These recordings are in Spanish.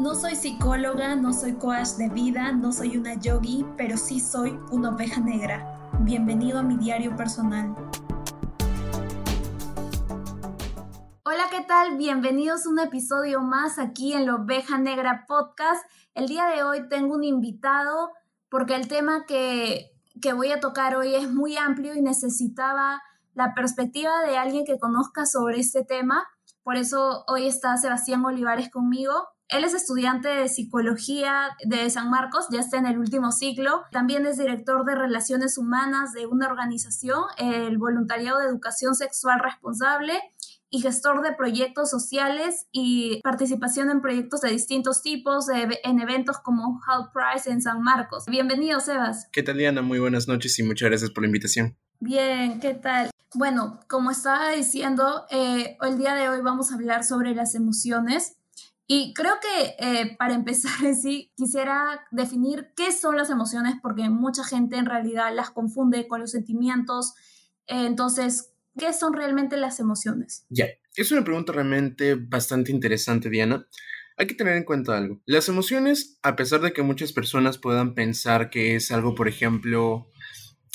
No soy psicóloga, no soy coach de vida, no soy una yogi, pero sí soy una oveja negra. Bienvenido a mi diario personal. Hola, ¿qué tal? Bienvenidos a un episodio más aquí en la Oveja Negra Podcast. El día de hoy tengo un invitado porque el tema que, que voy a tocar hoy es muy amplio y necesitaba la perspectiva de alguien que conozca sobre este tema. Por eso hoy está Sebastián Olivares conmigo. Él es estudiante de psicología de San Marcos, ya está en el último ciclo. También es director de relaciones humanas de una organización, el Voluntariado de Educación Sexual Responsable, y gestor de proyectos sociales y participación en proyectos de distintos tipos en eventos como Hall Prize en San Marcos. Bienvenido, Sebas. ¿Qué tal, Diana? Muy buenas noches y muchas gracias por la invitación. Bien, ¿qué tal? Bueno, como estaba diciendo, eh, el día de hoy vamos a hablar sobre las emociones y creo que eh, para empezar sí, quisiera definir qué son las emociones porque mucha gente en realidad las confunde con los sentimientos. Entonces, ¿qué son realmente las emociones? Ya, es una pregunta realmente bastante interesante, Diana. Hay que tener en cuenta algo. Las emociones, a pesar de que muchas personas puedan pensar que es algo, por ejemplo,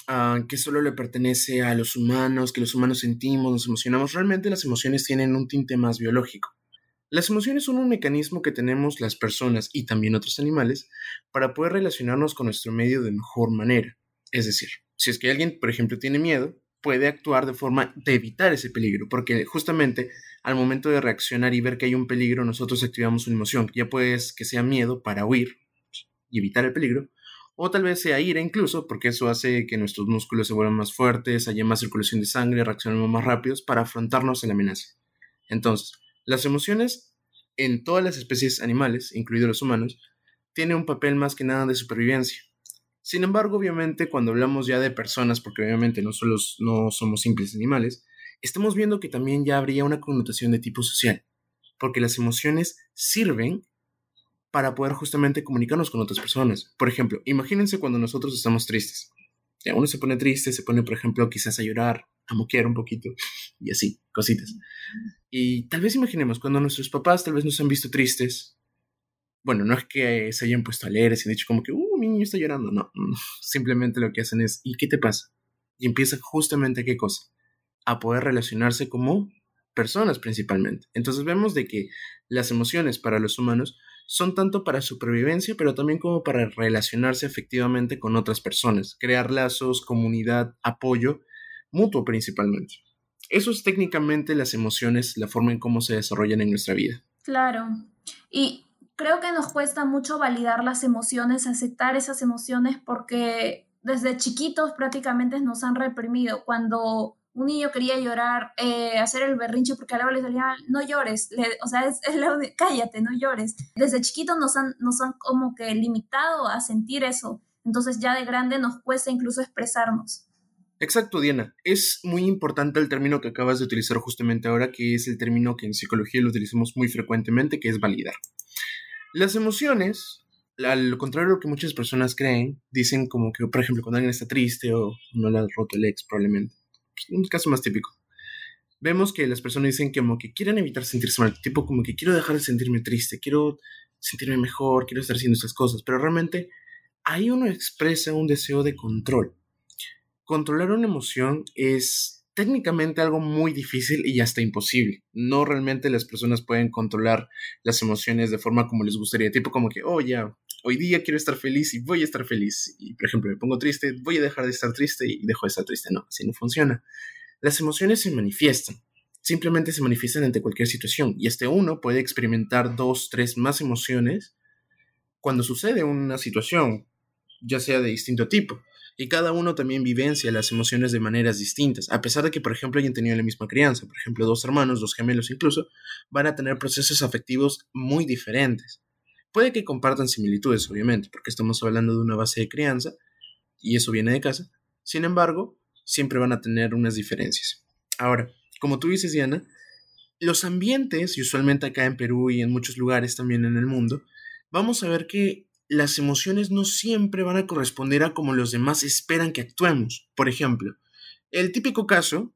ah, que solo le pertenece a los humanos, que los humanos sentimos, nos emocionamos, realmente las emociones tienen un tinte más biológico. Las emociones son un mecanismo que tenemos las personas y también otros animales para poder relacionarnos con nuestro medio de mejor manera. Es decir, si es que alguien, por ejemplo, tiene miedo, puede actuar de forma de evitar ese peligro, porque justamente al momento de reaccionar y ver que hay un peligro, nosotros activamos una emoción, ya puede que sea miedo para huir y evitar el peligro, o tal vez sea ira incluso, porque eso hace que nuestros músculos se vuelvan más fuertes, haya más circulación de sangre, reaccionemos más rápidos para afrontarnos a la amenaza. Entonces, las emociones en todas las especies animales, incluidos los humanos, tienen un papel más que nada de supervivencia. Sin embargo, obviamente, cuando hablamos ya de personas, porque obviamente no, solo, no somos simples animales, estamos viendo que también ya habría una connotación de tipo social, porque las emociones sirven para poder justamente comunicarnos con otras personas. Por ejemplo, imagínense cuando nosotros estamos tristes. Uno se pone triste, se pone, por ejemplo, quizás a llorar, a moquear un poquito y así, cositas. Y tal vez imaginemos cuando nuestros papás tal vez nos han visto tristes. Bueno, no es que se hayan puesto a leer y dicho como que, uh, mi niño está llorando. No, simplemente lo que hacen es, ¿y qué te pasa? Y empiezan justamente qué cosa? A poder relacionarse como personas principalmente. Entonces vemos de que las emociones para los humanos son tanto para supervivencia, pero también como para relacionarse efectivamente con otras personas, crear lazos, comunidad, apoyo mutuo principalmente. Eso es técnicamente las emociones, la forma en cómo se desarrollan en nuestra vida. Claro. Y creo que nos cuesta mucho validar las emociones, aceptar esas emociones porque desde chiquitos prácticamente nos han reprimido. Cuando un niño quería llorar, eh, hacer el berrinche porque al le salía, no llores, o sea, es, cállate, no llores. Desde chiquitos nos han, nos han como que limitado a sentir eso. Entonces ya de grande nos cuesta incluso expresarnos. Exacto, Diana. Es muy importante el término que acabas de utilizar justamente ahora, que es el término que en psicología lo utilizamos muy frecuentemente, que es validar. Las emociones, al contrario de lo que muchas personas creen, dicen como que, por ejemplo, cuando alguien está triste o no le ha roto el ex, probablemente. Pues, un caso más típico. Vemos que las personas dicen como que quieren evitar sentirse mal, tipo como que quiero dejar de sentirme triste, quiero sentirme mejor, quiero estar haciendo estas cosas, pero realmente ahí uno expresa un deseo de control controlar una emoción es técnicamente algo muy difícil y hasta imposible. No realmente las personas pueden controlar las emociones de forma como les gustaría, tipo como que, oh ya, hoy día quiero estar feliz y voy a estar feliz. Y por ejemplo, me pongo triste, voy a dejar de estar triste y dejo de estar triste. No, así no funciona. Las emociones se manifiestan. Simplemente se manifiestan ante cualquier situación y este uno puede experimentar dos, tres más emociones cuando sucede una situación, ya sea de distinto tipo y cada uno también vivencia las emociones de maneras distintas, a pesar de que, por ejemplo, hayan tenido la misma crianza, por ejemplo, dos hermanos, dos gemelos incluso, van a tener procesos afectivos muy diferentes. Puede que compartan similitudes, obviamente, porque estamos hablando de una base de crianza y eso viene de casa. Sin embargo, siempre van a tener unas diferencias. Ahora, como tú dices, Diana, los ambientes, y usualmente acá en Perú y en muchos lugares también en el mundo, vamos a ver que las emociones no siempre van a corresponder a como los demás esperan que actuemos. Por ejemplo, el típico caso,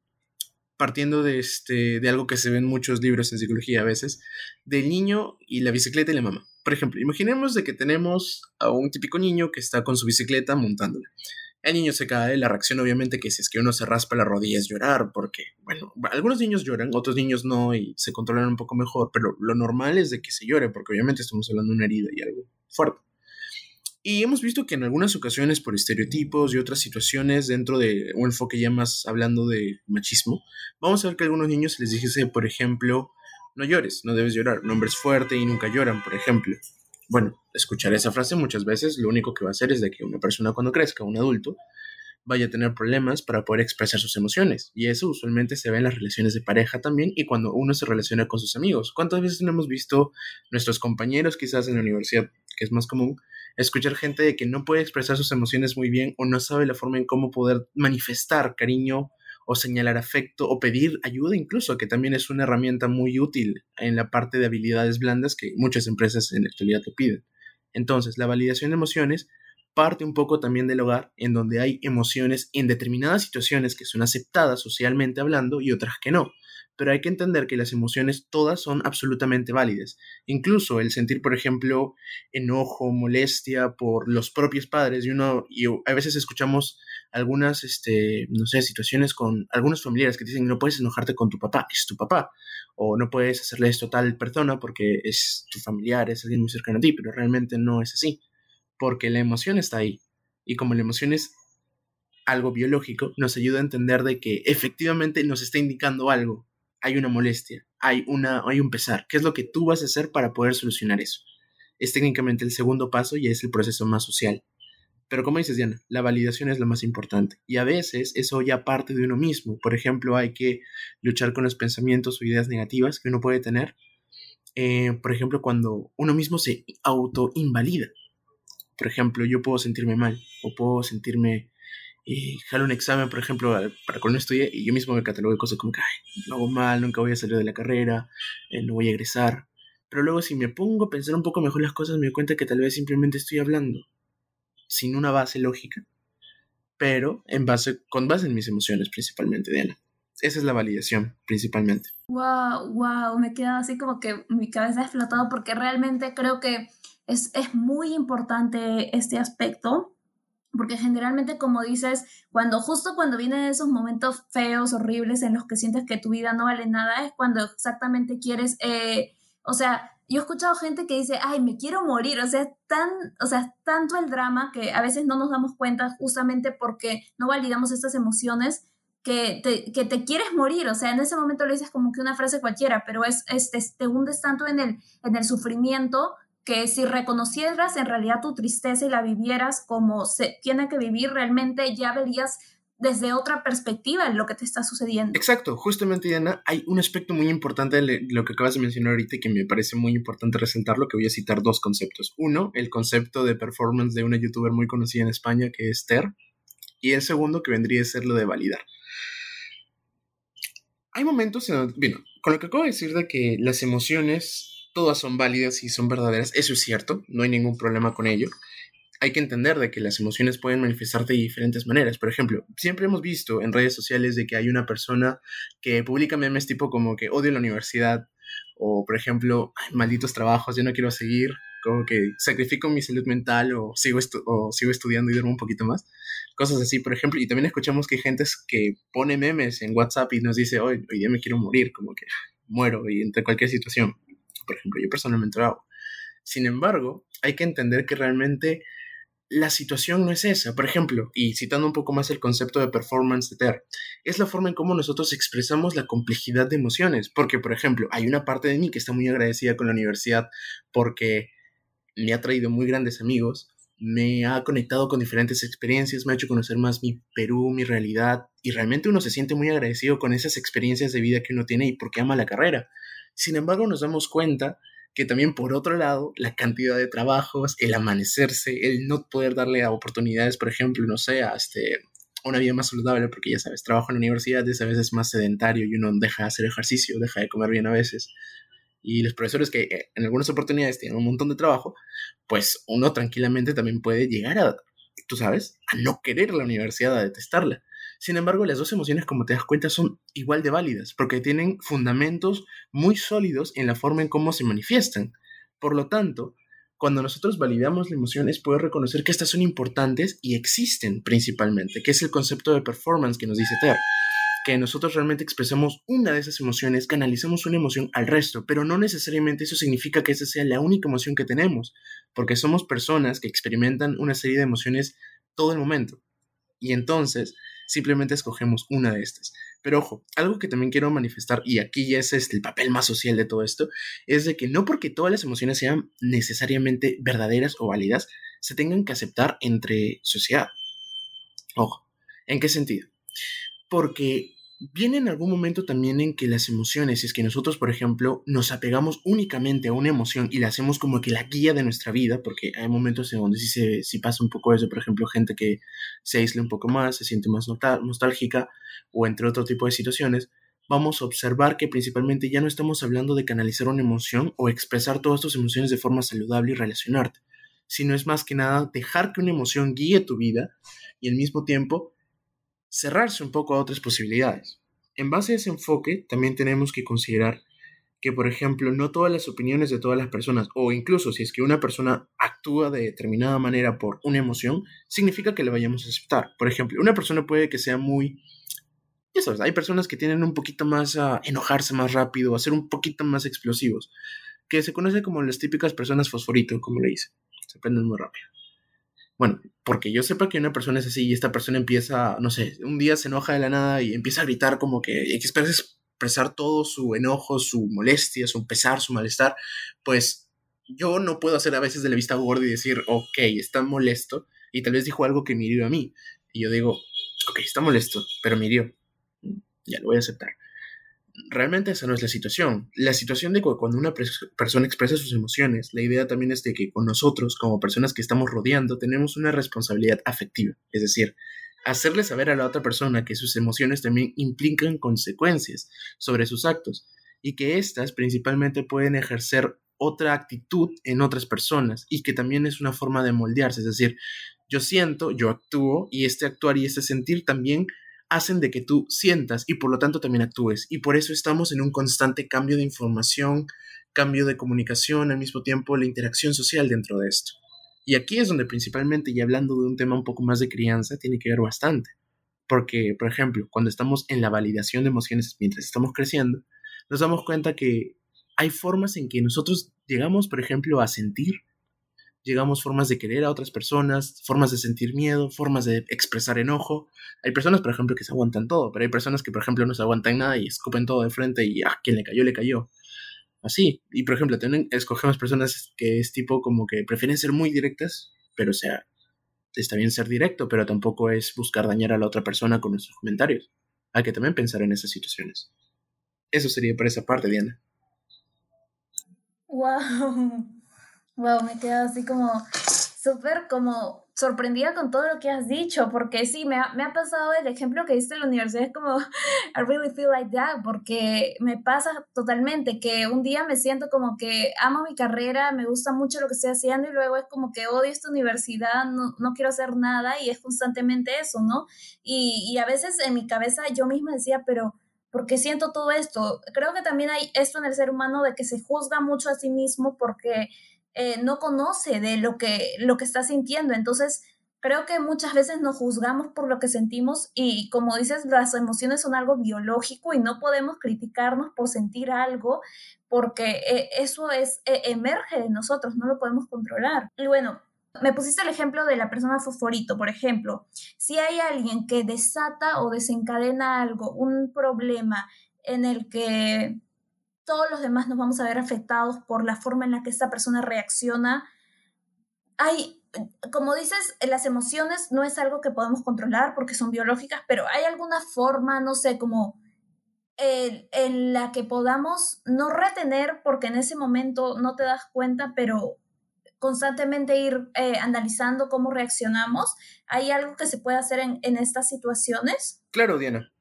partiendo de, este, de algo que se ve en muchos libros en psicología a veces, del niño y la bicicleta y la mamá. Por ejemplo, imaginemos de que tenemos a un típico niño que está con su bicicleta montándola. El niño se cae, la reacción obviamente que si es que uno se raspa la rodilla es llorar, porque, bueno, algunos niños lloran, otros niños no y se controlan un poco mejor, pero lo normal es de que se llore, porque obviamente estamos hablando de una herida y algo fuerte. Y hemos visto que en algunas ocasiones por estereotipos y otras situaciones dentro de un enfoque ya más hablando de machismo, vamos a ver que a algunos niños les dijese, por ejemplo, no llores, no debes llorar, un hombre es fuerte y nunca lloran, por ejemplo. Bueno, escuchar esa frase muchas veces lo único que va a hacer es de que una persona cuando crezca, un adulto, vaya a tener problemas para poder expresar sus emociones. Y eso usualmente se ve en las relaciones de pareja también y cuando uno se relaciona con sus amigos. ¿Cuántas veces no hemos visto nuestros compañeros quizás en la universidad, que es más común, escuchar gente de que no puede expresar sus emociones muy bien o no sabe la forma en cómo poder manifestar cariño o señalar afecto o pedir ayuda incluso, que también es una herramienta muy útil en la parte de habilidades blandas que muchas empresas en la actualidad te piden. Entonces, la validación de emociones parte un poco también del hogar, en donde hay emociones en determinadas situaciones que son aceptadas socialmente hablando y otras que no. Pero hay que entender que las emociones todas son absolutamente válidas. Incluso el sentir, por ejemplo, enojo, molestia por los propios padres y uno y a veces escuchamos algunas, este, no sé, situaciones con algunos familiares que dicen no puedes enojarte con tu papá, es tu papá, o no puedes hacerle esto a tal persona porque es tu familiar, es alguien muy cercano a ti, pero realmente no es así porque la emoción está ahí. Y como la emoción es algo biológico, nos ayuda a entender de que efectivamente nos está indicando algo. Hay una molestia, hay, una, hay un pesar. ¿Qué es lo que tú vas a hacer para poder solucionar eso? Es técnicamente el segundo paso y es el proceso más social. Pero como dices, Diana, la validación es lo más importante. Y a veces eso ya parte de uno mismo. Por ejemplo, hay que luchar con los pensamientos o ideas negativas que uno puede tener. Eh, por ejemplo, cuando uno mismo se autoinvalida. Por ejemplo, yo puedo sentirme mal o puedo sentirme, eh, jalo un examen, por ejemplo, para cuando estudie y yo mismo me catalogo de cosas como que, ay, lo hago mal, nunca voy a salir de la carrera, eh, no voy a egresar. Pero luego si me pongo a pensar un poco mejor las cosas, me doy cuenta que tal vez simplemente estoy hablando sin una base lógica, pero en base, con base en mis emociones principalmente, Diana. Esa es la validación, principalmente. Wow, wow, me he quedado así como que mi cabeza ha explotado porque realmente creo que es, muy importante este aspecto, porque generalmente, como dices, cuando justo cuando vienen esos momentos feos, horribles, en los que sientes que tu vida no vale nada, es cuando exactamente quieres, eh, o sea, yo he escuchado gente que dice, ay, me quiero morir, o sea, tan, o sea, tanto el drama que a veces no nos damos cuenta justamente porque no validamos estas emociones. Que te, que te quieres morir, o sea, en ese momento lo dices como que una frase cualquiera, pero es, es te, hundes tanto en el, en el sufrimiento que si reconocieras en realidad tu tristeza y la vivieras como se tiene que vivir, realmente ya verías desde otra perspectiva lo que te está sucediendo. Exacto, justamente Diana, hay un aspecto muy importante de lo que acabas de mencionar ahorita que me parece muy importante resaltarlo, que voy a citar dos conceptos. Uno, el concepto de performance de una youtuber muy conocida en España que es Ter, y el segundo que vendría a ser lo de validar. Hay momentos en bueno, con lo que acabo de decir de que las emociones todas son válidas y son verdaderas, eso es cierto, no hay ningún problema con ello. Hay que entender de que las emociones pueden manifestarse de diferentes maneras. Por ejemplo, siempre hemos visto en redes sociales de que hay una persona que publica memes tipo como que odio la universidad o, por ejemplo, malditos trabajos, yo no quiero seguir, como que sacrifico mi salud mental o sigo, o sigo estudiando y duermo un poquito más. Cosas así, por ejemplo. Y también escuchamos que hay gente que pone memes en WhatsApp y nos dice, hoy, hoy día me quiero morir, como que muero y entre cualquier situación por ejemplo, yo personalmente lo hago. Sin embargo, hay que entender que realmente la situación no es esa. Por ejemplo, y citando un poco más el concepto de performance de TER, es la forma en cómo nosotros expresamos la complejidad de emociones. Porque, por ejemplo, hay una parte de mí que está muy agradecida con la universidad porque me ha traído muy grandes amigos, me ha conectado con diferentes experiencias, me ha hecho conocer más mi Perú, mi realidad, y realmente uno se siente muy agradecido con esas experiencias de vida que uno tiene y porque ama la carrera. Sin embargo, nos damos cuenta que también por otro lado, la cantidad de trabajos, el amanecerse, el no poder darle oportunidades, por ejemplo, no sé, a este, una vida más saludable, porque ya sabes, trabajo en la universidad es a veces más sedentario y uno deja de hacer ejercicio, deja de comer bien a veces. Y los profesores que eh, en algunas oportunidades tienen un montón de trabajo, pues uno tranquilamente también puede llegar a, tú sabes, a no querer la universidad, a detestarla. Sin embargo, las dos emociones, como te das cuenta, son igual de válidas, porque tienen fundamentos muy sólidos en la forma en cómo se manifiestan. Por lo tanto, cuando nosotros validamos la emoción es poder reconocer que estas son importantes y existen principalmente, que es el concepto de performance que nos dice Ter, que nosotros realmente expresamos una de esas emociones, canalizamos una emoción al resto, pero no necesariamente eso significa que esa sea la única emoción que tenemos, porque somos personas que experimentan una serie de emociones todo el momento. Y entonces simplemente escogemos una de estas. Pero ojo, algo que también quiero manifestar, y aquí ya es este, el papel más social de todo esto, es de que no porque todas las emociones sean necesariamente verdaderas o válidas, se tengan que aceptar entre sociedad. Ojo, ¿en qué sentido? Porque viene en algún momento también en que las emociones, si es que nosotros, por ejemplo, nos apegamos únicamente a una emoción y la hacemos como que la guía de nuestra vida, porque hay momentos en donde sí, se, pasa un poco eso, por ejemplo, gente que se aísla un poco más, se siente más nostálgica o entre otro tipo de situaciones, vamos a observar que principalmente ya no estamos hablando de canalizar una emoción o expresar todas tus emociones de forma saludable y relacionarte, sino es más que nada dejar que una emoción guíe tu vida y al mismo tiempo cerrarse un poco a otras posibilidades. En base a ese enfoque, también tenemos que considerar que, por ejemplo, no todas las opiniones de todas las personas, o incluso si es que una persona actúa de determinada manera por una emoción, significa que le vayamos a aceptar. Por ejemplo, una persona puede que sea muy... Hay personas que tienen un poquito más a enojarse más rápido, a ser un poquito más explosivos, que se conoce como las típicas personas fosforito, como le dice. Se prenden muy rápido. Bueno, porque yo sepa que una persona es así y esta persona empieza, no sé, un día se enoja de la nada y empieza a gritar como que expresar todo su enojo, su molestia, su pesar, su malestar, pues yo no puedo hacer a veces de la vista gorda y decir, ok, está molesto y tal vez dijo algo que me hirió a mí. Y yo digo, ok, está molesto, pero me hirió. Ya lo voy a aceptar realmente esa no es la situación. La situación de cuando una persona expresa sus emociones, la idea también es de que con nosotros, como personas que estamos rodeando, tenemos una responsabilidad afectiva. Es decir, hacerle saber a la otra persona que sus emociones también implican consecuencias sobre sus actos y que éstas principalmente pueden ejercer otra actitud en otras personas y que también es una forma de moldearse. Es decir, yo siento, yo actúo y este actuar y este sentir también hacen de que tú sientas y por lo tanto también actúes. Y por eso estamos en un constante cambio de información, cambio de comunicación, al mismo tiempo la interacción social dentro de esto. Y aquí es donde principalmente, y hablando de un tema un poco más de crianza, tiene que ver bastante. Porque, por ejemplo, cuando estamos en la validación de emociones mientras estamos creciendo, nos damos cuenta que hay formas en que nosotros llegamos, por ejemplo, a sentir llegamos formas de querer a otras personas, formas de sentir miedo, formas de expresar enojo. Hay personas, por ejemplo, que se aguantan todo, pero hay personas que, por ejemplo, no se aguantan nada y escupen todo de frente y, ah, quien le cayó, le cayó. Así. Y, por ejemplo, escogemos personas que es tipo como que prefieren ser muy directas, pero o sea, está bien ser directo, pero tampoco es buscar dañar a la otra persona con nuestros comentarios. Hay que también pensar en esas situaciones. Eso sería por esa parte, Diana. Wow. Wow, me quedo así como súper como sorprendida con todo lo que has dicho, porque sí, me ha, me ha pasado el ejemplo que diste en la universidad, es como, I really feel like that, porque me pasa totalmente que un día me siento como que amo mi carrera, me gusta mucho lo que estoy haciendo y luego es como que odio esta universidad, no, no quiero hacer nada y es constantemente eso, ¿no? Y, y a veces en mi cabeza yo misma decía, pero... ¿Por qué siento todo esto? Creo que también hay esto en el ser humano de que se juzga mucho a sí mismo porque eh, no conoce de lo que, lo que está sintiendo. Entonces, creo que muchas veces nos juzgamos por lo que sentimos y como dices, las emociones son algo biológico y no podemos criticarnos por sentir algo porque eh, eso es, eh, emerge de nosotros, no lo podemos controlar. Y bueno, me pusiste el ejemplo de la persona fosforito, por ejemplo. Si hay alguien que desata o desencadena algo, un problema en el que todos los demás nos vamos a ver afectados por la forma en la que esta persona reacciona. Hay, como dices, las emociones no es algo que podemos controlar porque son biológicas, pero hay alguna forma, no sé, como en la que podamos no retener porque en ese momento no te das cuenta, pero constantemente ir eh, analizando cómo reaccionamos. ¿Hay algo que se puede hacer en, estas situaciones? Claro, Diana.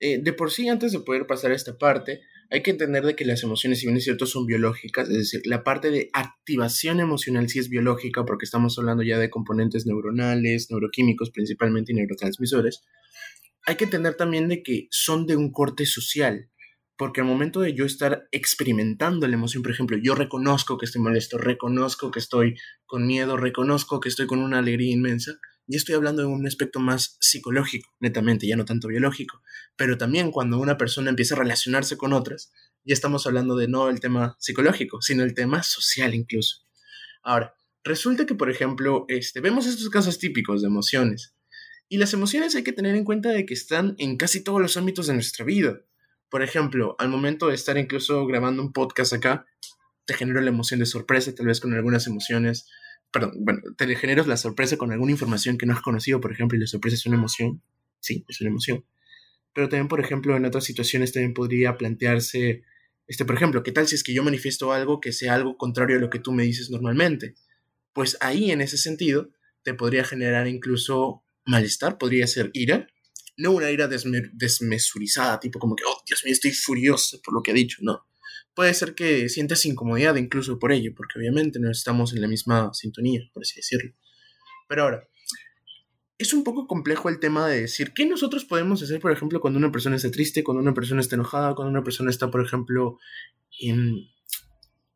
Eh, de por sí, antes de poder pasar a esta parte, hay que entender de que las emociones, si bien es cierto, son biológicas, es decir, la parte de activación emocional sí es biológica porque estamos hablando ya de componentes neuronales, neuroquímicos principalmente y neurotransmisores. Hay que entender también de que son de un corte social, Porque al momento de yo estar experimentando la emoción, por ejemplo, yo reconozco que estoy molesto, reconozco que estoy con miedo, reconozco que estoy con una alegría inmensa, ya estoy hablando de un aspecto más psicológico, netamente, ya no tanto biológico. Pero también cuando una persona empieza a relacionarse con otras, ya estamos hablando de no el tema psicológico, sino el tema social incluso. Ahora, resulta que, por ejemplo, este, vemos estos casos típicos de emociones. Y las emociones hay que tener en cuenta de que están en casi todos los ámbitos de nuestra vida. Por ejemplo, al momento de estar incluso grabando un podcast acá, te genera la emoción de sorpresa, tal vez con algunas emociones perdón, bueno, te generas la sorpresa con alguna información que no has conocido, por ejemplo, y la sorpresa es una emoción, sí, es una emoción. Pero también, por ejemplo, en otras situaciones también podría plantearse, este, por ejemplo, ¿qué tal si es que yo manifiesto algo que sea algo contrario a lo que tú me dices normalmente? Pues ahí, en ese sentido, te podría generar incluso malestar, podría ser ira, no una ira desmesurizada, tipo como que, oh, Dios mío, estoy furioso por lo que ha dicho, no, puede ser que sientas incomodidad incluso por ello, porque obviamente no estamos en la misma sintonía, por así decirlo. Pero ahora, es un poco complejo el tema de decir qué nosotros podemos hacer, por ejemplo, cuando una persona está triste, cuando una persona está enojada, cuando una persona está, por ejemplo,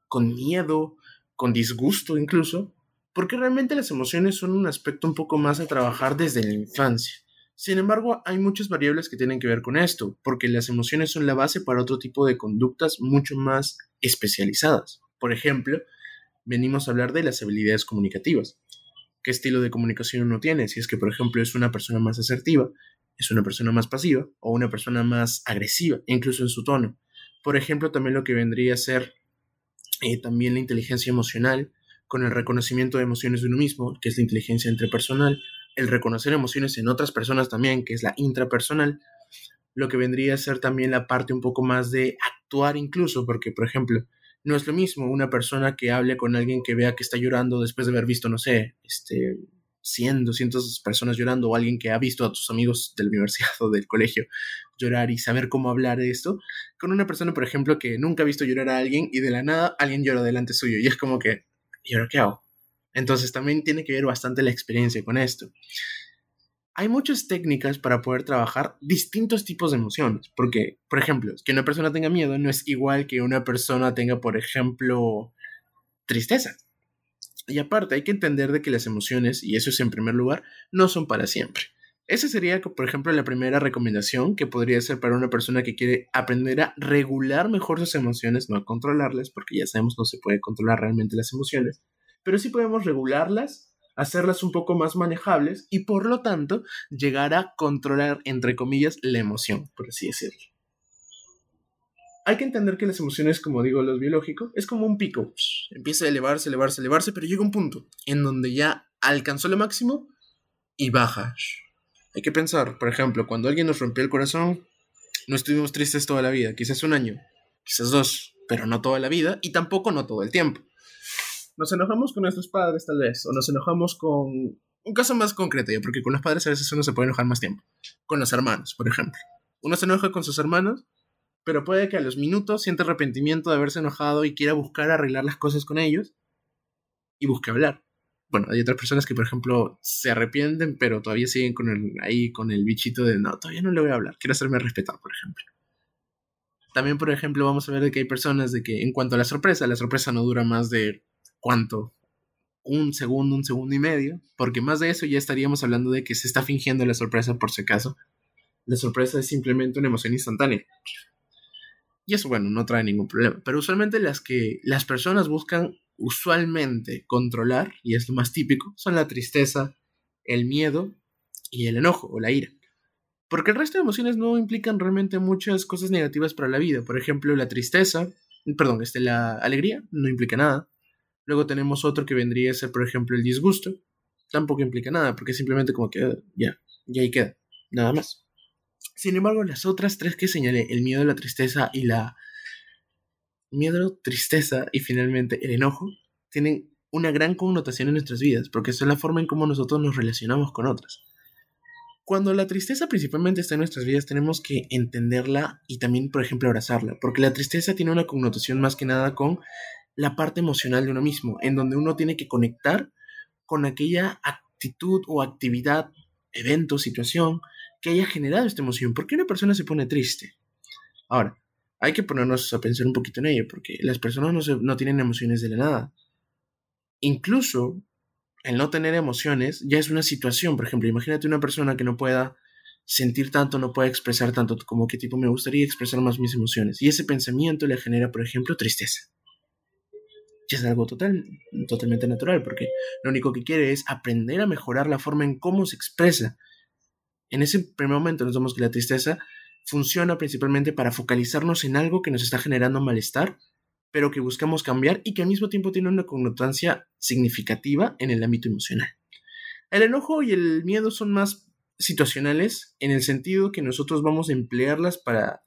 con miedo, con disgusto incluso, porque realmente las emociones son un aspecto un poco más a trabajar desde la infancia. Sin embargo, hay muchas variables que tienen que ver con esto, porque las emociones son la base para otro tipo de conductas mucho más especializadas. Por ejemplo, venimos a hablar de las habilidades comunicativas. ¿Qué estilo de comunicación uno tiene? Si es que, por ejemplo, es una persona más asertiva, es una persona más pasiva o una persona más agresiva, incluso en su tono. Por ejemplo, también lo que vendría a ser eh, también la inteligencia emocional, con el reconocimiento de emociones de uno mismo, que es la inteligencia interpersonal, el reconocer emociones en otras personas también, que es la intrapersonal, lo que vendría a ser también la parte un poco más de actuar incluso, porque por ejemplo, no es lo mismo una persona que hable con alguien que vea que está llorando después de haber visto, no sé, este, 100, 200 personas llorando o alguien que ha visto a tus amigos de la universidad o del colegio llorar y saber cómo hablar de esto, con una persona, por ejemplo, que nunca ha visto llorar a alguien y de la nada alguien llora delante suyo y es como que, ¿y ahora qué hago? Entonces también tiene que ver bastante la experiencia con esto. Hay muchas técnicas para poder trabajar distintos tipos de emociones, porque, por ejemplo, que una persona tenga miedo no es igual que una persona tenga, por ejemplo, tristeza. Y aparte, hay que entender de que las emociones, y eso es en primer lugar, no son para siempre. Esa sería, por ejemplo, la primera recomendación que podría ser para una persona que quiere aprender a regular mejor sus emociones, no a controlarlas, porque ya sabemos no se puede controlar realmente las emociones, pero sí podemos regularlas, hacerlas un poco más manejables y por lo tanto llegar a controlar, entre comillas, la emoción, por así decirlo. Hay que entender que las emociones, como digo, los biológicos, es como un pico. Empieza a elevarse, elevarse, elevarse, pero llega un punto en donde ya alcanzó lo máximo y baja. Hay que pensar, por ejemplo, cuando alguien nos rompió el corazón, no estuvimos tristes toda la vida, quizás un año, quizás dos, pero no toda la vida y tampoco no todo el tiempo. Nos enojamos con nuestros padres tal vez, o nos enojamos con un caso más concreto, ya, porque con los padres a veces uno se puede enojar más tiempo. Con los hermanos, por ejemplo. Uno se enoja con sus hermanos, pero puede que a los minutos siente arrepentimiento de haberse enojado y quiera buscar arreglar las cosas con ellos y busque hablar. Bueno, hay otras personas que, por ejemplo, se arrepienten, pero todavía siguen con el, ahí con el bichito de no, todavía no le voy a hablar, quiero hacerme respetar, por ejemplo. También, por ejemplo, vamos a ver de que hay personas de que en cuanto a la sorpresa, la sorpresa no dura más de ¿cuánto? Un segundo, un segundo y medio, porque más de eso ya estaríamos hablando de que se está fingiendo la sorpresa por si acaso. La sorpresa es simplemente una emoción instantánea. Y eso, bueno, no trae ningún problema. Pero usualmente las que las personas buscan usualmente controlar, y es lo más típico, son la tristeza, el miedo y el enojo o la ira. Porque el resto de emociones no implican realmente muchas cosas negativas para la vida. Por ejemplo, la tristeza, perdón, este, la alegría no implica nada. Luego tenemos otro que vendría a ser, por ejemplo, el disgusto. Tampoco implica nada, porque simplemente como que ya, ya ahí queda, nada más. Sin embargo, las otras tres que señalé, el miedo, la tristeza y la... Miedo, tristeza y finalmente el enojo, tienen una gran connotación en nuestras vidas, porque es la forma en cómo nosotros nos relacionamos con otras. Cuando la tristeza principalmente está en nuestras vidas, tenemos que entenderla y también, por ejemplo, abrazarla, porque la tristeza tiene una connotación más que nada con la parte emocional de uno mismo, en donde uno tiene que conectar con aquella actitud o actividad, evento, situación que haya generado esta emoción. ¿Por qué una persona se pone triste? Ahora, hay que ponernos a pensar un poquito en ello, porque las personas no, no tienen emociones de la nada. Incluso el no tener emociones ya es una situación. Por ejemplo, imagínate una persona que no pueda sentir tanto, no pueda expresar tanto, como que tipo me gustaría expresar más mis emociones. Y ese pensamiento le genera, por ejemplo, tristeza. Es algo total, totalmente natural, porque lo único que quiere es aprender a mejorar la forma en cómo se expresa. En ese primer momento nos damos que la tristeza funciona principalmente para focalizarnos en algo que nos está generando malestar pero que buscamos cambiar y que al mismo tiempo tiene una connotancia significativa en el ámbito emocional. El enojo y el miedo son más situacionales en el sentido que nosotros vamos a emplearlas para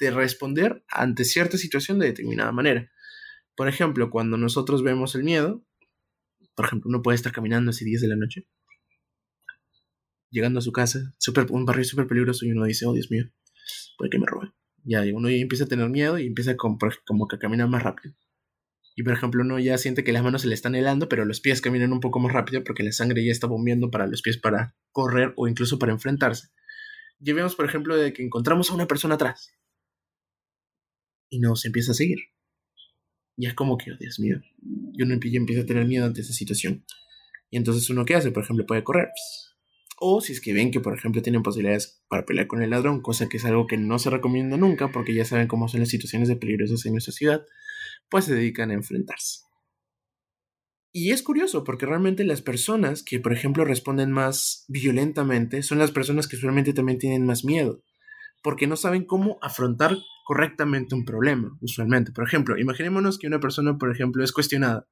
responder ante cierta situación de determinada manera. Por ejemplo, cuando nosotros vemos el miedo, por ejemplo, uno puede estar caminando así 10 de la noche, llegando a su casa, super, un barrio súper peligroso y uno dice, oh Dios mío, puede que me roben ya uno ya empieza a tener miedo y empieza como, como que a caminar más rápido. Y por ejemplo, uno ya siente que las manos se le están helando, pero los pies caminan un poco más rápido porque la sangre ya está bombeando para los pies para correr o incluso para enfrentarse. Ya vemos, por ejemplo, de que encontramos a una persona atrás y nos empieza a seguir. Y es como que, oh, Dios mío, y uno empieza a tener miedo ante esa situación. Y entonces uno, ¿qué hace? Por ejemplo, puede correr. O si es que ven que, por ejemplo, tienen posibilidades para pelear con el ladrón, cosa que es algo que no se recomienda nunca porque ya saben cómo son las situaciones de peligrosas en nuestra ciudad, pues se dedican a enfrentarse. Y es curioso porque realmente las personas que, por ejemplo, responden más violentamente son las personas que usualmente también tienen más miedo, porque no saben cómo afrontar correctamente un problema, usualmente. Por ejemplo, imaginémonos que una persona, por ejemplo, es cuestionada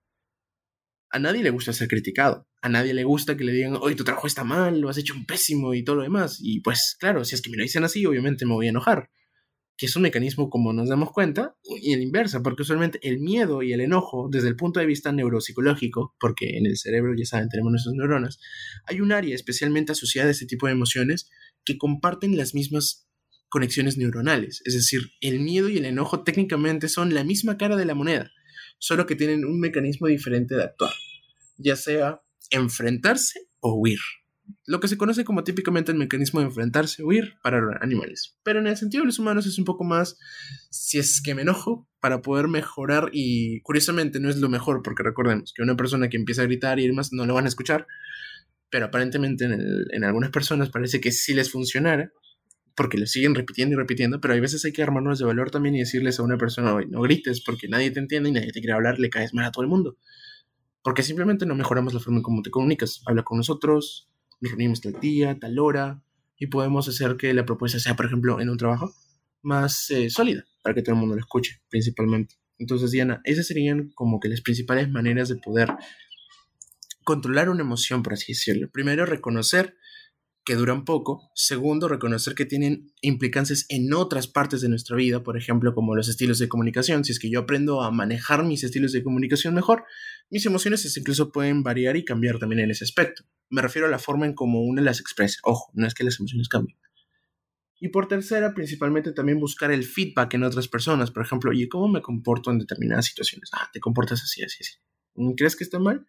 a nadie le gusta ser criticado. A nadie le gusta que le digan, oye, tu trabajo está mal, lo has hecho un pésimo y todo lo demás. Y pues claro, si es que me lo dicen así, obviamente me voy a enojar. Que es un mecanismo como nos damos cuenta, y en inversa, porque usualmente el miedo y el enojo, desde el punto de vista neuropsicológico, porque en el cerebro, ya saben, tenemos nuestras neuronas, hay un área especialmente asociada a este tipo de emociones que comparten las mismas conexiones neuronales. Es decir, el miedo y el enojo técnicamente son la misma cara de la moneda solo que tienen un mecanismo diferente de actuar, ya sea enfrentarse o huir. Lo que se conoce como típicamente el mecanismo de enfrentarse o huir para animales. Pero en el sentido de los humanos es un poco más si es que me enojo para poder mejorar y curiosamente no es lo mejor porque recordemos que una persona que empieza a gritar y demás no lo van a escuchar, pero aparentemente en, en algunas personas parece que sí les funcionara porque lo siguen repitiendo y repitiendo, pero hay veces hay que armarnos de valor también y decirles a una persona, no grites porque nadie te entiende y nadie te quiere hablar, le caes mal a todo el mundo. Porque simplemente no mejoramos la forma en cómo te comunicas. Habla con nosotros, nos reunimos tal día, tal hora, y podemos hacer que la propuesta sea, por ejemplo, en un trabajo más eh, sólida, para que todo el mundo lo escuche, principalmente. Entonces, Diana, esas serían como que las principales maneras de poder controlar una emoción, por así decirlo. Primero, reconocer que duran poco. Segundo, reconocer que tienen implicancias en otras partes de nuestra vida, por ejemplo, como los estilos de comunicación. Si es que yo aprendo a manejar mis estilos de comunicación mejor, mis emociones incluso pueden variar y cambiar también en ese aspecto. Me refiero a la forma en cómo uno las expresa. Ojo, no es que las emociones cambien. Y por tercera, principalmente también buscar el feedback en otras personas. Por ejemplo, oye, ¿cómo me comporto en determinadas situaciones? Ah, te comportas así, así, así. ¿Crees que está mal?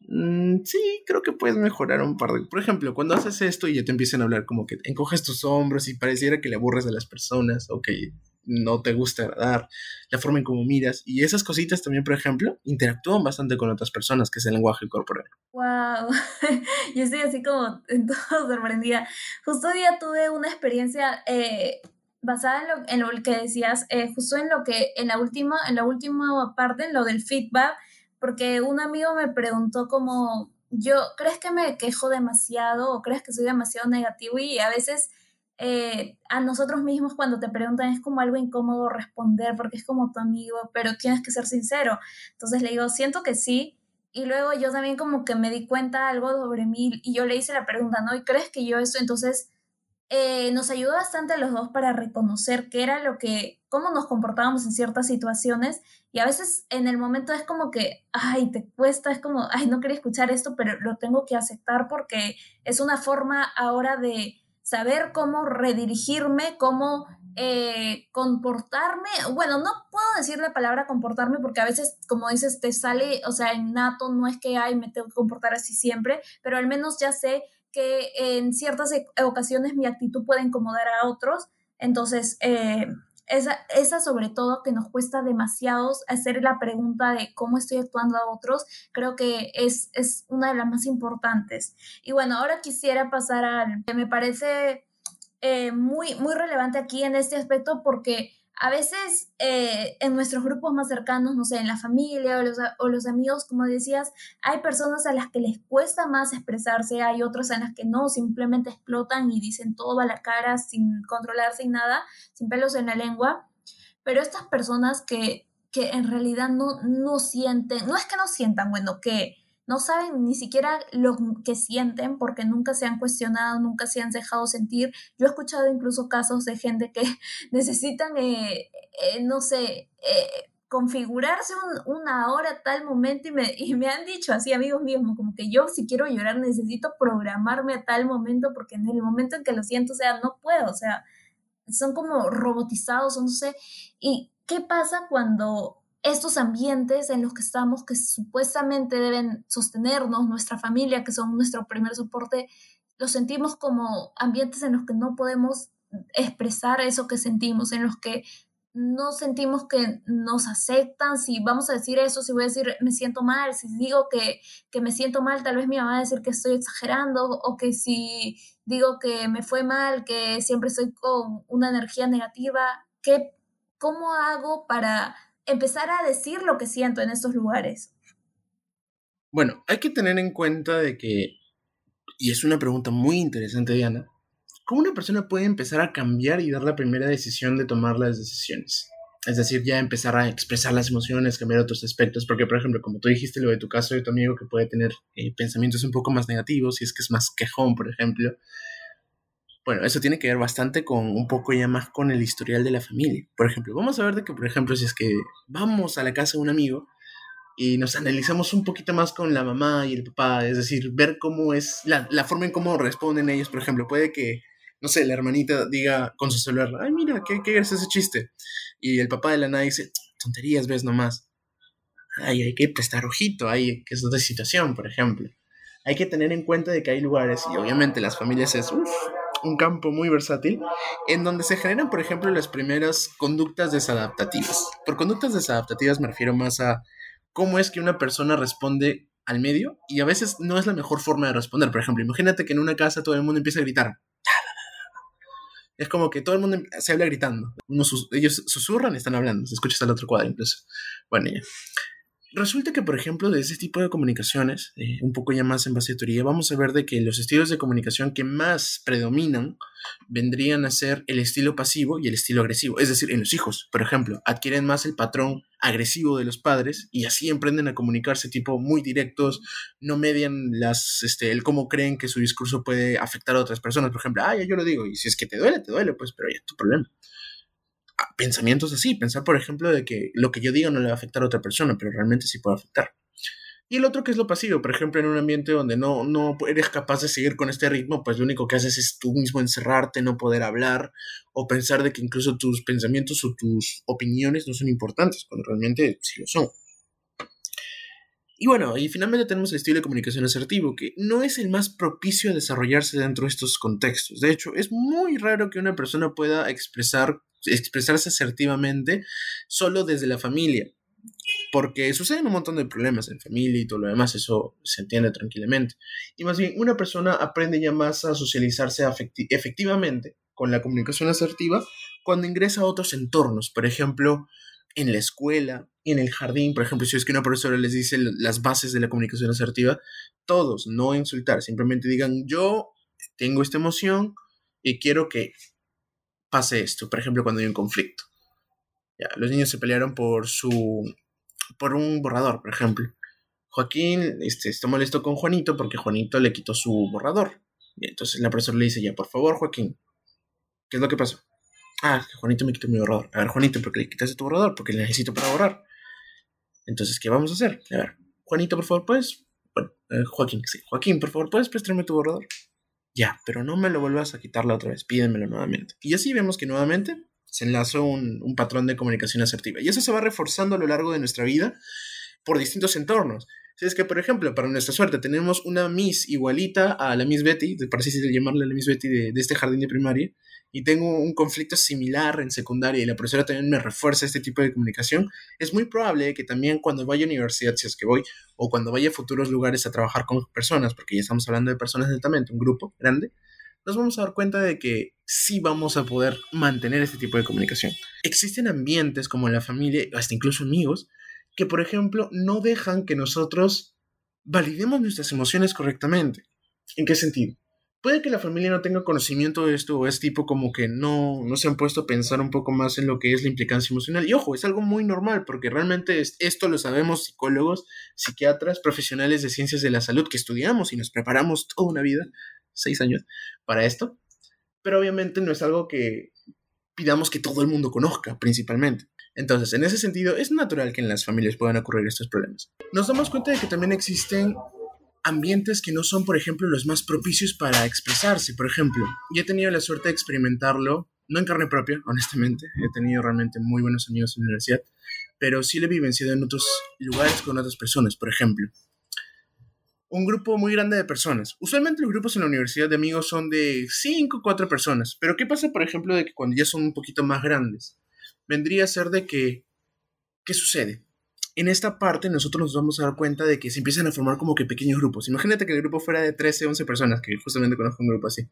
Mm, sí, creo que puedes mejorar un par de... Por ejemplo, cuando haces esto y ya te empiezan a hablar como que encoges tus hombros y pareciera que le aburres a las personas o que no te gusta agradar, la forma en cómo miras y esas cositas también, por ejemplo, interactúan bastante con otras personas, que es el lenguaje corporal. Wow, yo estoy así como en todo sorprendida. Justo día tuve una experiencia eh, basada en lo, en lo, que decías, eh, justo en lo que en la última en la última parte, en lo del feedback porque un amigo me preguntó como, yo, ¿crees que me quejo demasiado o crees que soy demasiado negativo? Y a veces eh, a nosotros mismos cuando te preguntan es como algo incómodo responder porque es como tu amigo, pero tienes que ser sincero. Entonces le digo, siento que sí. Y luego yo también como que me di cuenta algo sobre mí y yo le hice la pregunta, ¿no? ¿Y crees que yo eso? Entonces eh, nos ayudó bastante a los dos para reconocer qué era lo que, cómo nos comportábamos en ciertas situaciones y a veces en el momento es como que, ay, te cuesta, es como, ay, no quería escuchar esto, pero lo tengo que aceptar porque es una forma ahora de saber cómo redirigirme, cómo eh, comportarme, bueno, no puedo decir la palabra comportarme porque a veces, como dices, te sale, o sea, innato, no es que, ay, me tengo que comportar así siempre, pero al menos ya sé que en ciertas e, ocasiones mi actitud puede incomodar a otros. Entonces, eh, esa, esa sobre todo que nos cuesta demasiado hacer la pregunta de cómo estoy actuando a otros, creo que es, es una de las más importantes. Y bueno, ahora quisiera pasar al que me parece eh, muy, muy relevante aquí en este aspecto porque a veces eh, en nuestros grupos más cercanos, no sé, en la familia o los, o los, amigos, como decías, hay personas a las que les cuesta más expresarse, hay otras a las que no, simplemente explotan y dicen todo a la cara sin controlarse y nada, sin pelos en la lengua. Pero estas personas que, que en realidad no, no sienten, no es que no sientan, bueno, que no saben ni siquiera lo que sienten porque nunca se han cuestionado, nunca se han dejado sentir. Yo he escuchado incluso casos de gente que necesitan, eh, eh, no sé, eh, configurarse una hora tal momento y me, y me han dicho así amigos míos, como que yo si quiero llorar necesito programarme a tal momento porque en el momento en que lo siento, o sea, no puedo, o sea, son como robotizados, no sé. ¿Y qué pasa cuando estos ambientes en los que estamos, que supuestamente deben sostenernos, nuestra familia, que son nuestro primer soporte, los sentimos como ambientes en los que no podemos expresar eso que sentimos, en los que no sentimos que nos aceptan, si vamos a decir eso, si voy a decir me siento mal, si digo que, que me siento mal, tal vez mi mamá va a decir que estoy exagerando, o que si digo que me fue mal, que siempre estoy con una energía negativa, ¿qué, ¿cómo hago para empezar a decir lo que siento en estos lugares? Bueno, hay que tener en cuenta de que, y es una pregunta muy interesante, Diana, ¿cómo una persona puede empezar a cambiar y dar la primera decisión de tomar las decisiones? Es decir, ya empezar a expresar las emociones, cambiar otros aspectos, porque por ejemplo, como tú dijiste lo de tu caso de tu amigo que puede tener eh, pensamientos un poco más negativos, y es que es más quejón, por ejemplo, bueno, eso tiene que ver bastante con un poco ya más con el historial de la familia. Por ejemplo, vamos a ver de que, por ejemplo, si es que vamos a la casa de un amigo y nos analizamos un poquito más con la mamá y el papá, es decir, ver cómo es la, la forma en cómo responden ellos, por ejemplo, puede que, no sé, la hermanita diga con su celular, ay, mira, qué, qué es ese chiste. Y el papá de la nada dice, tonterías, ves nomás. Ay, hay que prestar ojito ahí, que es otra situación, por ejemplo. Hay que tener en cuenta de que hay lugares, y obviamente las familias es, uff, un campo muy versátil, en donde se generan, por ejemplo, las primeras conductas desadaptativas. Por conductas desadaptativas me refiero más a cómo es que una persona responde al medio y a veces no es la mejor forma de responder. Por ejemplo, imagínate que en una casa todo el mundo empieza a gritar. Es como que todo el mundo se habla gritando. ellos susurran y están hablando. Se escucha hasta el otro cuadro incluso. Bueno, ya. Resulta que, por ejemplo, de ese tipo de comunicaciones, eh, un poco ya más en base a teoría, vamos a ver de que los estilos de comunicación que más predominan vendrían a ser el estilo pasivo y el estilo agresivo. Es decir, en los hijos, por ejemplo, adquieren más el patrón agresivo de los padres y así emprenden a comunicarse tipo muy directos, no median las, este, el cómo creen que su discurso puede afectar a otras personas. Por ejemplo, ah, ya yo lo digo, y si es que te duele, te duele, pues, pero ya es tu problema pensamientos así, pensar por ejemplo de que lo que yo diga no le va a afectar a otra persona, pero realmente sí puede afectar. Y el otro que es lo pasivo, por ejemplo, en un ambiente donde no, no eres capaz de seguir con este ritmo, pues lo único que haces es tú mismo encerrarte, no poder hablar o pensar de que incluso tus pensamientos o tus opiniones no son importantes, cuando realmente sí lo son. Y bueno, y finalmente tenemos el estilo de comunicación asertivo, que no es el más propicio a desarrollarse dentro de estos contextos. De hecho, es muy raro que una persona pueda expresar, expresarse asertivamente solo desde la familia, porque suceden un montón de problemas en familia y todo lo demás, eso se entiende tranquilamente. Y más bien, una persona aprende ya más a socializarse efectivamente con la comunicación asertiva cuando ingresa a otros entornos, por ejemplo, en la escuela, en el jardín, por ejemplo, si es que una profesora les dice las bases de la comunicación asertiva, todos, no insultar, simplemente digan, yo tengo esta emoción y quiero que pase esto, por ejemplo, cuando hay un conflicto. Los niños se pelearon por su por un borrador, por ejemplo. Joaquín este, está molesto con Juanito porque Juanito le quitó su borrador. Entonces la profesora le dice, ya, por favor, Joaquín, ¿qué es lo que pasó? Ah, Juanito me quitó mi borrador. A ver, Juanito, ¿por qué le quitaste tu borrador? Porque le necesito para borrar. Entonces, ¿qué vamos a hacer? A ver, Juanito, por favor, ¿puedes? Bueno, eh, Joaquín, sí. Joaquín, por favor, ¿puedes prestarme tu borrador? Ya, pero no me lo vuelvas a quitar la otra vez, pídemelo nuevamente. Y así vemos que nuevamente se enlazó un, patrón de comunicación asertiva. Y eso se va reforzando a lo largo de nuestra vida por distintos entornos. Si es que, por ejemplo, para nuestra suerte tenemos una Miss igualita a la Miss Betty, para así llamarla la Miss Betty de este jardín de primaria, y tengo un conflicto similar en secundaria y la profesora también me refuerza este tipo de comunicación, es muy probable que también cuando vaya a universidad, si es que voy, o cuando vaya a futuros lugares a trabajar con personas, porque ya estamos hablando de personas netamente, un grupo grande, nos vamos a dar cuenta de que sí vamos a poder mantener este tipo de comunicación. Existen ambientes como la familia, hasta incluso amigos, que por ejemplo no dejan que nosotros validemos nuestras emociones correctamente. ¿En qué sentido? Puede que la familia no tenga conocimiento de esto o es tipo como que no, no se han puesto a pensar un poco más en lo que es la implicancia emocional. Y ojo, es algo muy normal porque realmente esto lo sabemos psicólogos, psiquiatras, profesionales de ciencias de la salud que estudiamos y nos preparamos toda una vida, seis años, para esto. Pero obviamente no es algo que pidamos que todo el mundo conozca principalmente. Entonces, en ese sentido, es natural que en las familias puedan ocurrir estos problemas. Nos damos cuenta de que también existen ambientes que no son, por ejemplo, los más propicios para expresarse. Por ejemplo, yo he tenido la suerte de experimentarlo, no en carne propia, honestamente, he tenido realmente muy buenos amigos en la universidad, pero sí lo he vivenciado en otros lugares con otras personas. Por ejemplo, un grupo muy grande de personas. Usualmente los grupos en la universidad de amigos son de 5 o 4 personas, pero ¿qué pasa, por ejemplo, de que cuando ya son un poquito más grandes? Vendría a ser de que, ¿qué sucede? En esta parte nosotros nos vamos a dar cuenta de que se empiezan a formar como que pequeños grupos. Imagínate que el grupo fuera de 13, 11 personas, que justamente conozco un grupo así.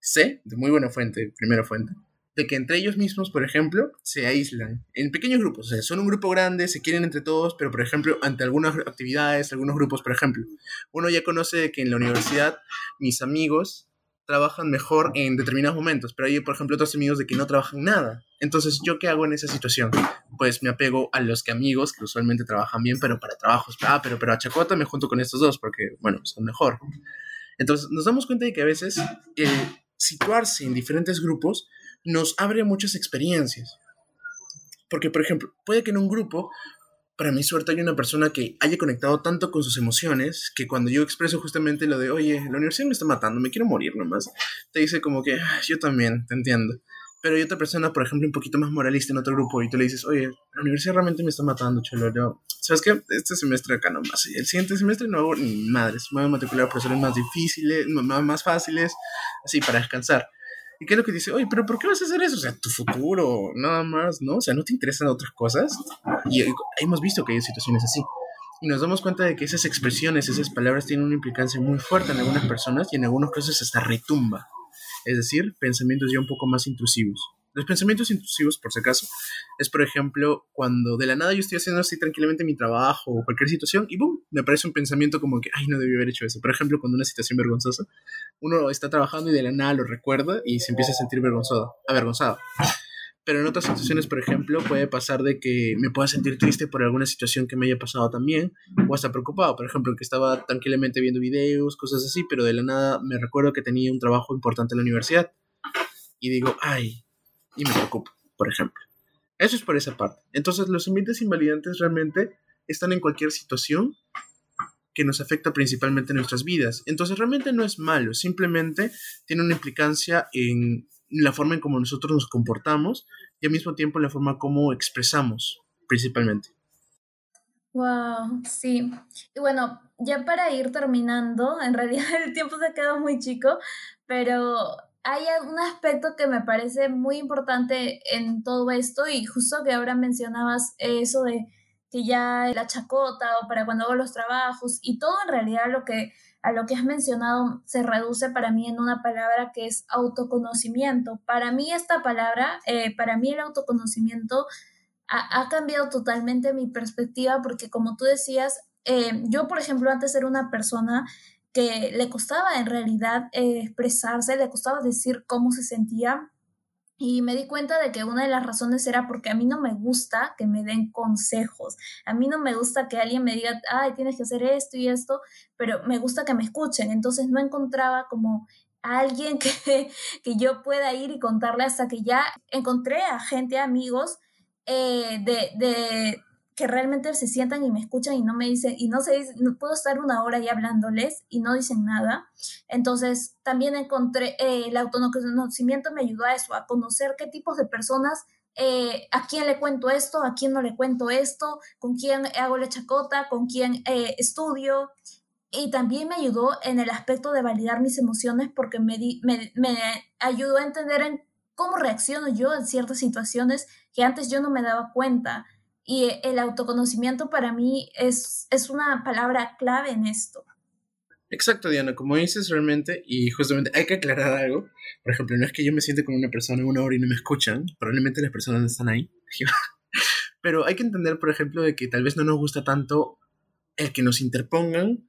Sé, de muy buena fuente, primera fuente, de que entre ellos mismos, por ejemplo, se aíslan en pequeños grupos. O sea, son un grupo grande, se quieren entre todos, pero por ejemplo, ante algunas actividades, algunos grupos, por ejemplo, uno ya conoce que en la universidad mis amigos trabajan mejor en determinados momentos, pero hay, por ejemplo, otros amigos de que no trabajan nada. Entonces, ¿yo qué hago en esa situación? Pues me apego a los que amigos que usualmente trabajan bien, pero para trabajos. Ah, pero, pero a Chacota me junto con estos dos porque, bueno, son mejor. Entonces, nos damos cuenta de que a veces situarse en diferentes grupos nos abre muchas experiencias. Porque, por ejemplo, puede que en un grupo para mi suerte hay una persona que haya conectado tanto con sus emociones que cuando yo expreso justamente lo de, oye, la universidad me está matando, me quiero morir nomás, te dice como que, yo también, te entiendo. Pero hay otra persona, por ejemplo, un poquito más moralista en otro grupo y tú le dices, oye, la universidad realmente me está matando, chulo. Yo, ¿sabes qué? Este semestre acá nomás. El siguiente semestre no hago ni madres. Me voy a matricular a profesores más difíciles, más fáciles, así, para descansar. ¿Y qué es lo que dice? Oye, pero ¿por qué vas a hacer eso? O sea, tu futuro, nada más, ¿no? O sea, ¿no te interesan otras cosas? Y hemos visto que hay situaciones así. Y nos damos cuenta de que esas expresiones, esas palabras tienen una implicancia muy fuerte en algunas personas y en algunos casos hasta retumba. Es decir, pensamientos ya un poco más intrusivos. Los pensamientos intrusivos, por si acaso, es por ejemplo cuando de la nada yo estoy haciendo así tranquilamente mi trabajo o cualquier situación y ¡boom! me aparece un pensamiento como que, ay, no debí haber hecho eso. Por ejemplo, cuando una situación vergonzosa, uno está trabajando y de la nada lo recuerda y se empieza a sentir vergonzado, avergonzado. Pero en otras situaciones, por ejemplo, puede pasar de que me pueda sentir triste por alguna situación que me haya pasado también, o hasta preocupado. Por ejemplo, que estaba tranquilamente viendo videos, cosas así, pero de la nada me recuerdo que tenía un trabajo importante en la universidad. Y digo, ay, y me preocupo, por ejemplo. Eso es por esa parte. Entonces, los ambientes invalidantes realmente están en cualquier situación que nos afecta principalmente en nuestras vidas. Entonces, realmente no es malo, simplemente tiene una implicancia en la forma en cómo nosotros nos comportamos y al mismo tiempo en la forma como expresamos, principalmente. Wow, sí. Y bueno, ya para ir terminando, en realidad el tiempo se ha quedado muy chico, pero hay un aspecto que me parece muy importante en todo esto y justo que ahora mencionabas eso de que ya la chacota o para cuando hago los trabajos y todo en realidad lo que a lo que has mencionado se reduce para mí en una palabra que es autoconocimiento. Para mí esta palabra, eh, para mí el autoconocimiento ha, cambiado totalmente mi perspectiva porque como tú decías, eh, yo por ejemplo antes era una persona que le costaba en realidad eh, expresarse, le costaba decir cómo se sentía. Y me di cuenta de que una de las razones era porque a mí no me gusta que me den consejos. A mí no me gusta que alguien me diga, ay, tienes que hacer esto y esto, pero me gusta que me escuchen. Entonces no encontraba como alguien que, que yo pueda ir y contarle hasta que ya encontré a gente, amigos, eh, de, de, que realmente se sientan y me escuchan y no me dicen, y no sé, no puedo estar una hora ahí hablándoles y no dicen nada. Entonces, también encontré, eh, el autoconocimiento me ayudó a eso, a conocer qué tipos de personas eh, a quién le cuento esto, a quién no le cuento esto, con quién hago la chacota, con quién eh, estudio. Y también me ayudó en el aspecto de validar mis emociones porque me, me, me ayudó a entender en cómo reacciono yo en ciertas situaciones que antes yo no me daba cuenta. Y el autoconocimiento para mí es, es una palabra clave en esto. Exacto, Diana, como dices realmente, y justamente hay que aclarar algo. Por ejemplo, no es que yo me siente con una persona una hora y no me escuchan, probablemente las personas no están ahí. Pero hay que entender, por ejemplo, de que tal vez no nos gusta tanto el que nos interpongan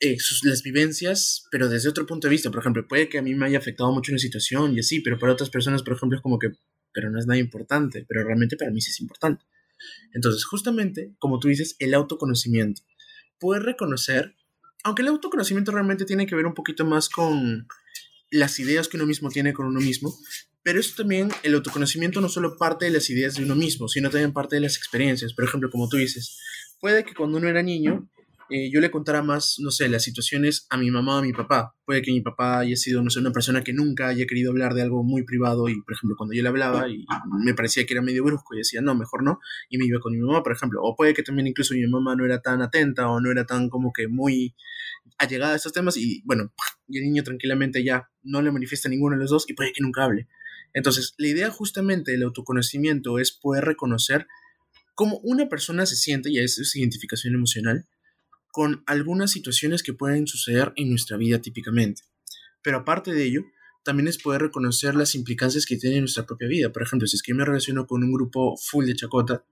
eh, sus, las vivencias, pero desde otro punto de vista. Por ejemplo, puede que a mí me haya afectado mucho una situación y así, pero para otras personas, por ejemplo, es como que, pero no es nada importante, pero realmente para mí sí es importante. Entonces, justamente, como tú dices, el autoconocimiento. Puedes reconocer, aunque el autoconocimiento realmente tiene que ver un poquito más con las ideas que uno mismo tiene con uno mismo, pero eso también, el autoconocimiento no solo parte de las ideas de uno mismo, sino también parte de las experiencias. Por ejemplo, como tú dices, puede que cuando uno era niño, eh, yo le contara más, no sé, las situaciones a mi mamá o a mi papá. Puede que mi papá haya sido, no sé, una persona que nunca haya querido hablar de algo muy privado y, por ejemplo, cuando yo le hablaba y me parecía que era medio brusco y decía, no, mejor no, y me iba con mi mamá, por ejemplo. O puede que también incluso mi mamá no era tan atenta o no era tan como que muy allegada a estos temas y, bueno, y el niño tranquilamente ya no le manifiesta ninguno de los dos y puede que nunca hable. Entonces, la idea justamente del autoconocimiento es poder reconocer cómo una persona se siente, y es identificación emocional, con algunas situaciones que pueden suceder en nuestra vida típicamente. Pero aparte de ello, también es poder reconocer las implicancias que tiene nuestra propia vida. Por ejemplo, si es que me relaciono con un grupo full de chacota,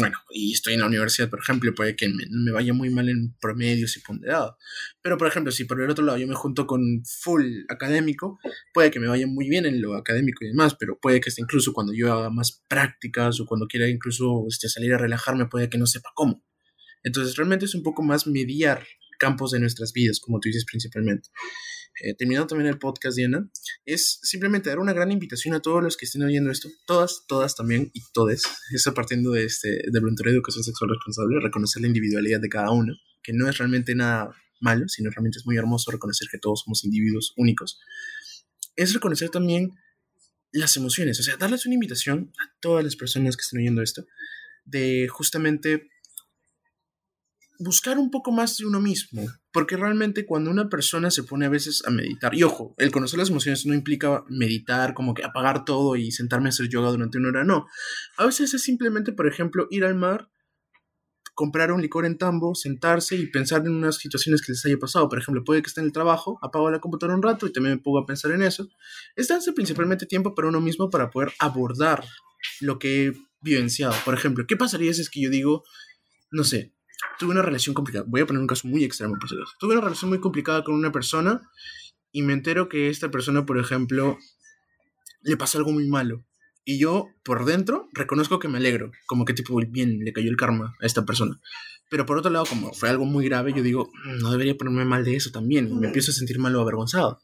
bueno, y estoy en la universidad, por ejemplo, puede que me, vaya muy mal en promedios y ponderado. Pero, por ejemplo, si por el otro lado yo me junto con full académico, puede que me vaya muy bien en lo académico y demás, pero puede que incluso cuando yo haga más prácticas o cuando quiera incluso este, salir a relajarme, puede que no sepa cómo. Entonces realmente es un poco más mediar campos de nuestras vidas, como tú dices principalmente. Eh, terminando también el podcast, Diana, es simplemente dar una gran invitación a todos los que estén oyendo esto, todas, todas también y todes, eso partiendo de, este, de voluntaria de educación sexual responsable, reconocer la individualidad de cada uno, que no es realmente nada malo, sino realmente es muy hermoso reconocer que todos somos individuos únicos. Es reconocer también las emociones, o sea, darles una invitación a todas las personas que estén oyendo esto, de justamente buscar un poco más de uno mismo, porque realmente cuando una persona se pone a veces a meditar, y ojo, el conocer las emociones no implica meditar, como que apagar todo y sentarme a hacer yoga durante una hora, no. A veces es simplemente, por ejemplo, ir al mar, comprar un licor en tambo, sentarse y pensar en unas situaciones que les haya pasado. Por ejemplo, puede que esté en el trabajo, apago la computadora un rato y también me pongo a pensar en eso. Es darse principalmente tiempo para uno mismo para poder abordar lo que he vivenciado. Por ejemplo, ¿qué pasaría si es que yo digo, no sé, tuve una relación complicada. Voy a poner un caso muy extremo, por Tuve una relación muy complicada con una persona y me entero que esta persona, por ejemplo, le pasó algo muy malo. Y yo, por dentro, reconozco que me alegro. Como que, tipo, bien, le cayó el karma a esta persona. Pero por otro lado, como fue algo muy grave, yo digo, mm, no debería ponerme mal de eso también. Me empiezo a sentir mal o avergonzado.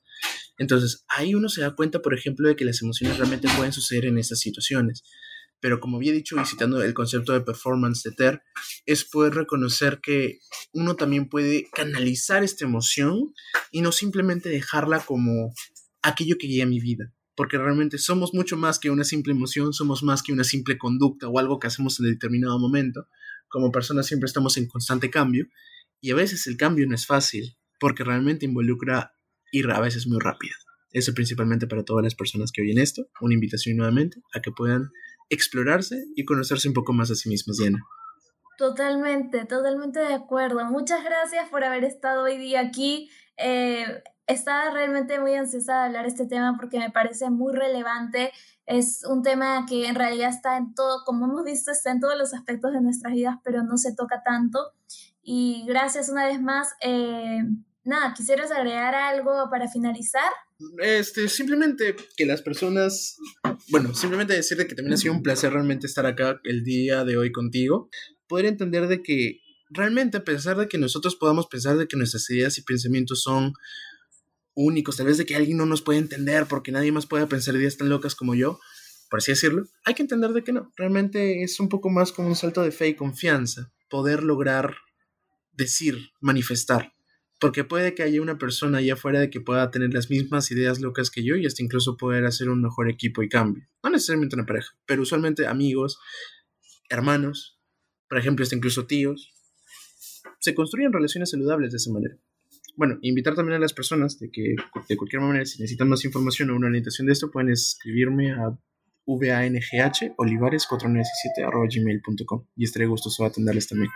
Entonces, ahí uno se da cuenta, por ejemplo, de que las emociones realmente pueden suceder en estas situaciones pero como había dicho y citando el concepto de performance de Ter, es poder reconocer que uno también puede canalizar esta emoción y no simplemente dejarla como aquello que guía mi vida, porque realmente somos mucho más que una simple emoción, somos más que una simple conducta o algo que hacemos en determinado momento. Como personas siempre estamos en constante cambio y a veces el cambio no es fácil porque realmente involucra ir a veces muy rápido. Eso principalmente para todas las personas que oyen esto, una invitación nuevamente a que puedan explorarse y conocerse un poco más a sí mismos, Diana. Totalmente, totalmente de acuerdo. Muchas gracias por haber estado hoy día aquí. Eh, estaba realmente muy ansiosa de hablar este tema porque me parece muy relevante. Es un tema que en realidad está en todo, como hemos visto, está en todos los aspectos de nuestras vidas, pero no se toca tanto. Y gracias una vez más. Eh, nada, ¿quisieras agregar algo para finalizar? Este, simplemente que las personas, bueno, simplemente decirte que también ha sido un placer realmente estar acá el día de hoy contigo, poder entender de que realmente a pesar de que nosotros podamos pensar de que nuestras ideas y pensamientos son únicos, tal vez de que alguien no nos puede entender porque nadie más puede pensar ideas tan locas como yo, por así decirlo, hay que entender de que no, realmente es un poco más como un salto de fe y confianza, poder lograr decir, manifestar Porque puede que haya una persona allá afuera de que pueda tener las mismas ideas locas que yo y hasta incluso poder hacer un mejor equipo y cambio. No necesariamente una pareja, pero usualmente amigos, hermanos, por ejemplo, hasta incluso tíos. Se construyen relaciones saludables de esa manera. Bueno, invitar también a las personas de que de cualquier manera, si necesitan más información o una orientación de esto, pueden escribirme a vangh.olivares497.gmail.com y estaré gustoso de atenderles también.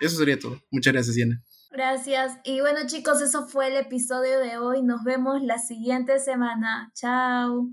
Eso sería todo. Muchas gracias, Diana. Gracias. Y bueno, chicos, eso fue el episodio de hoy. Nos vemos la siguiente semana. Chao.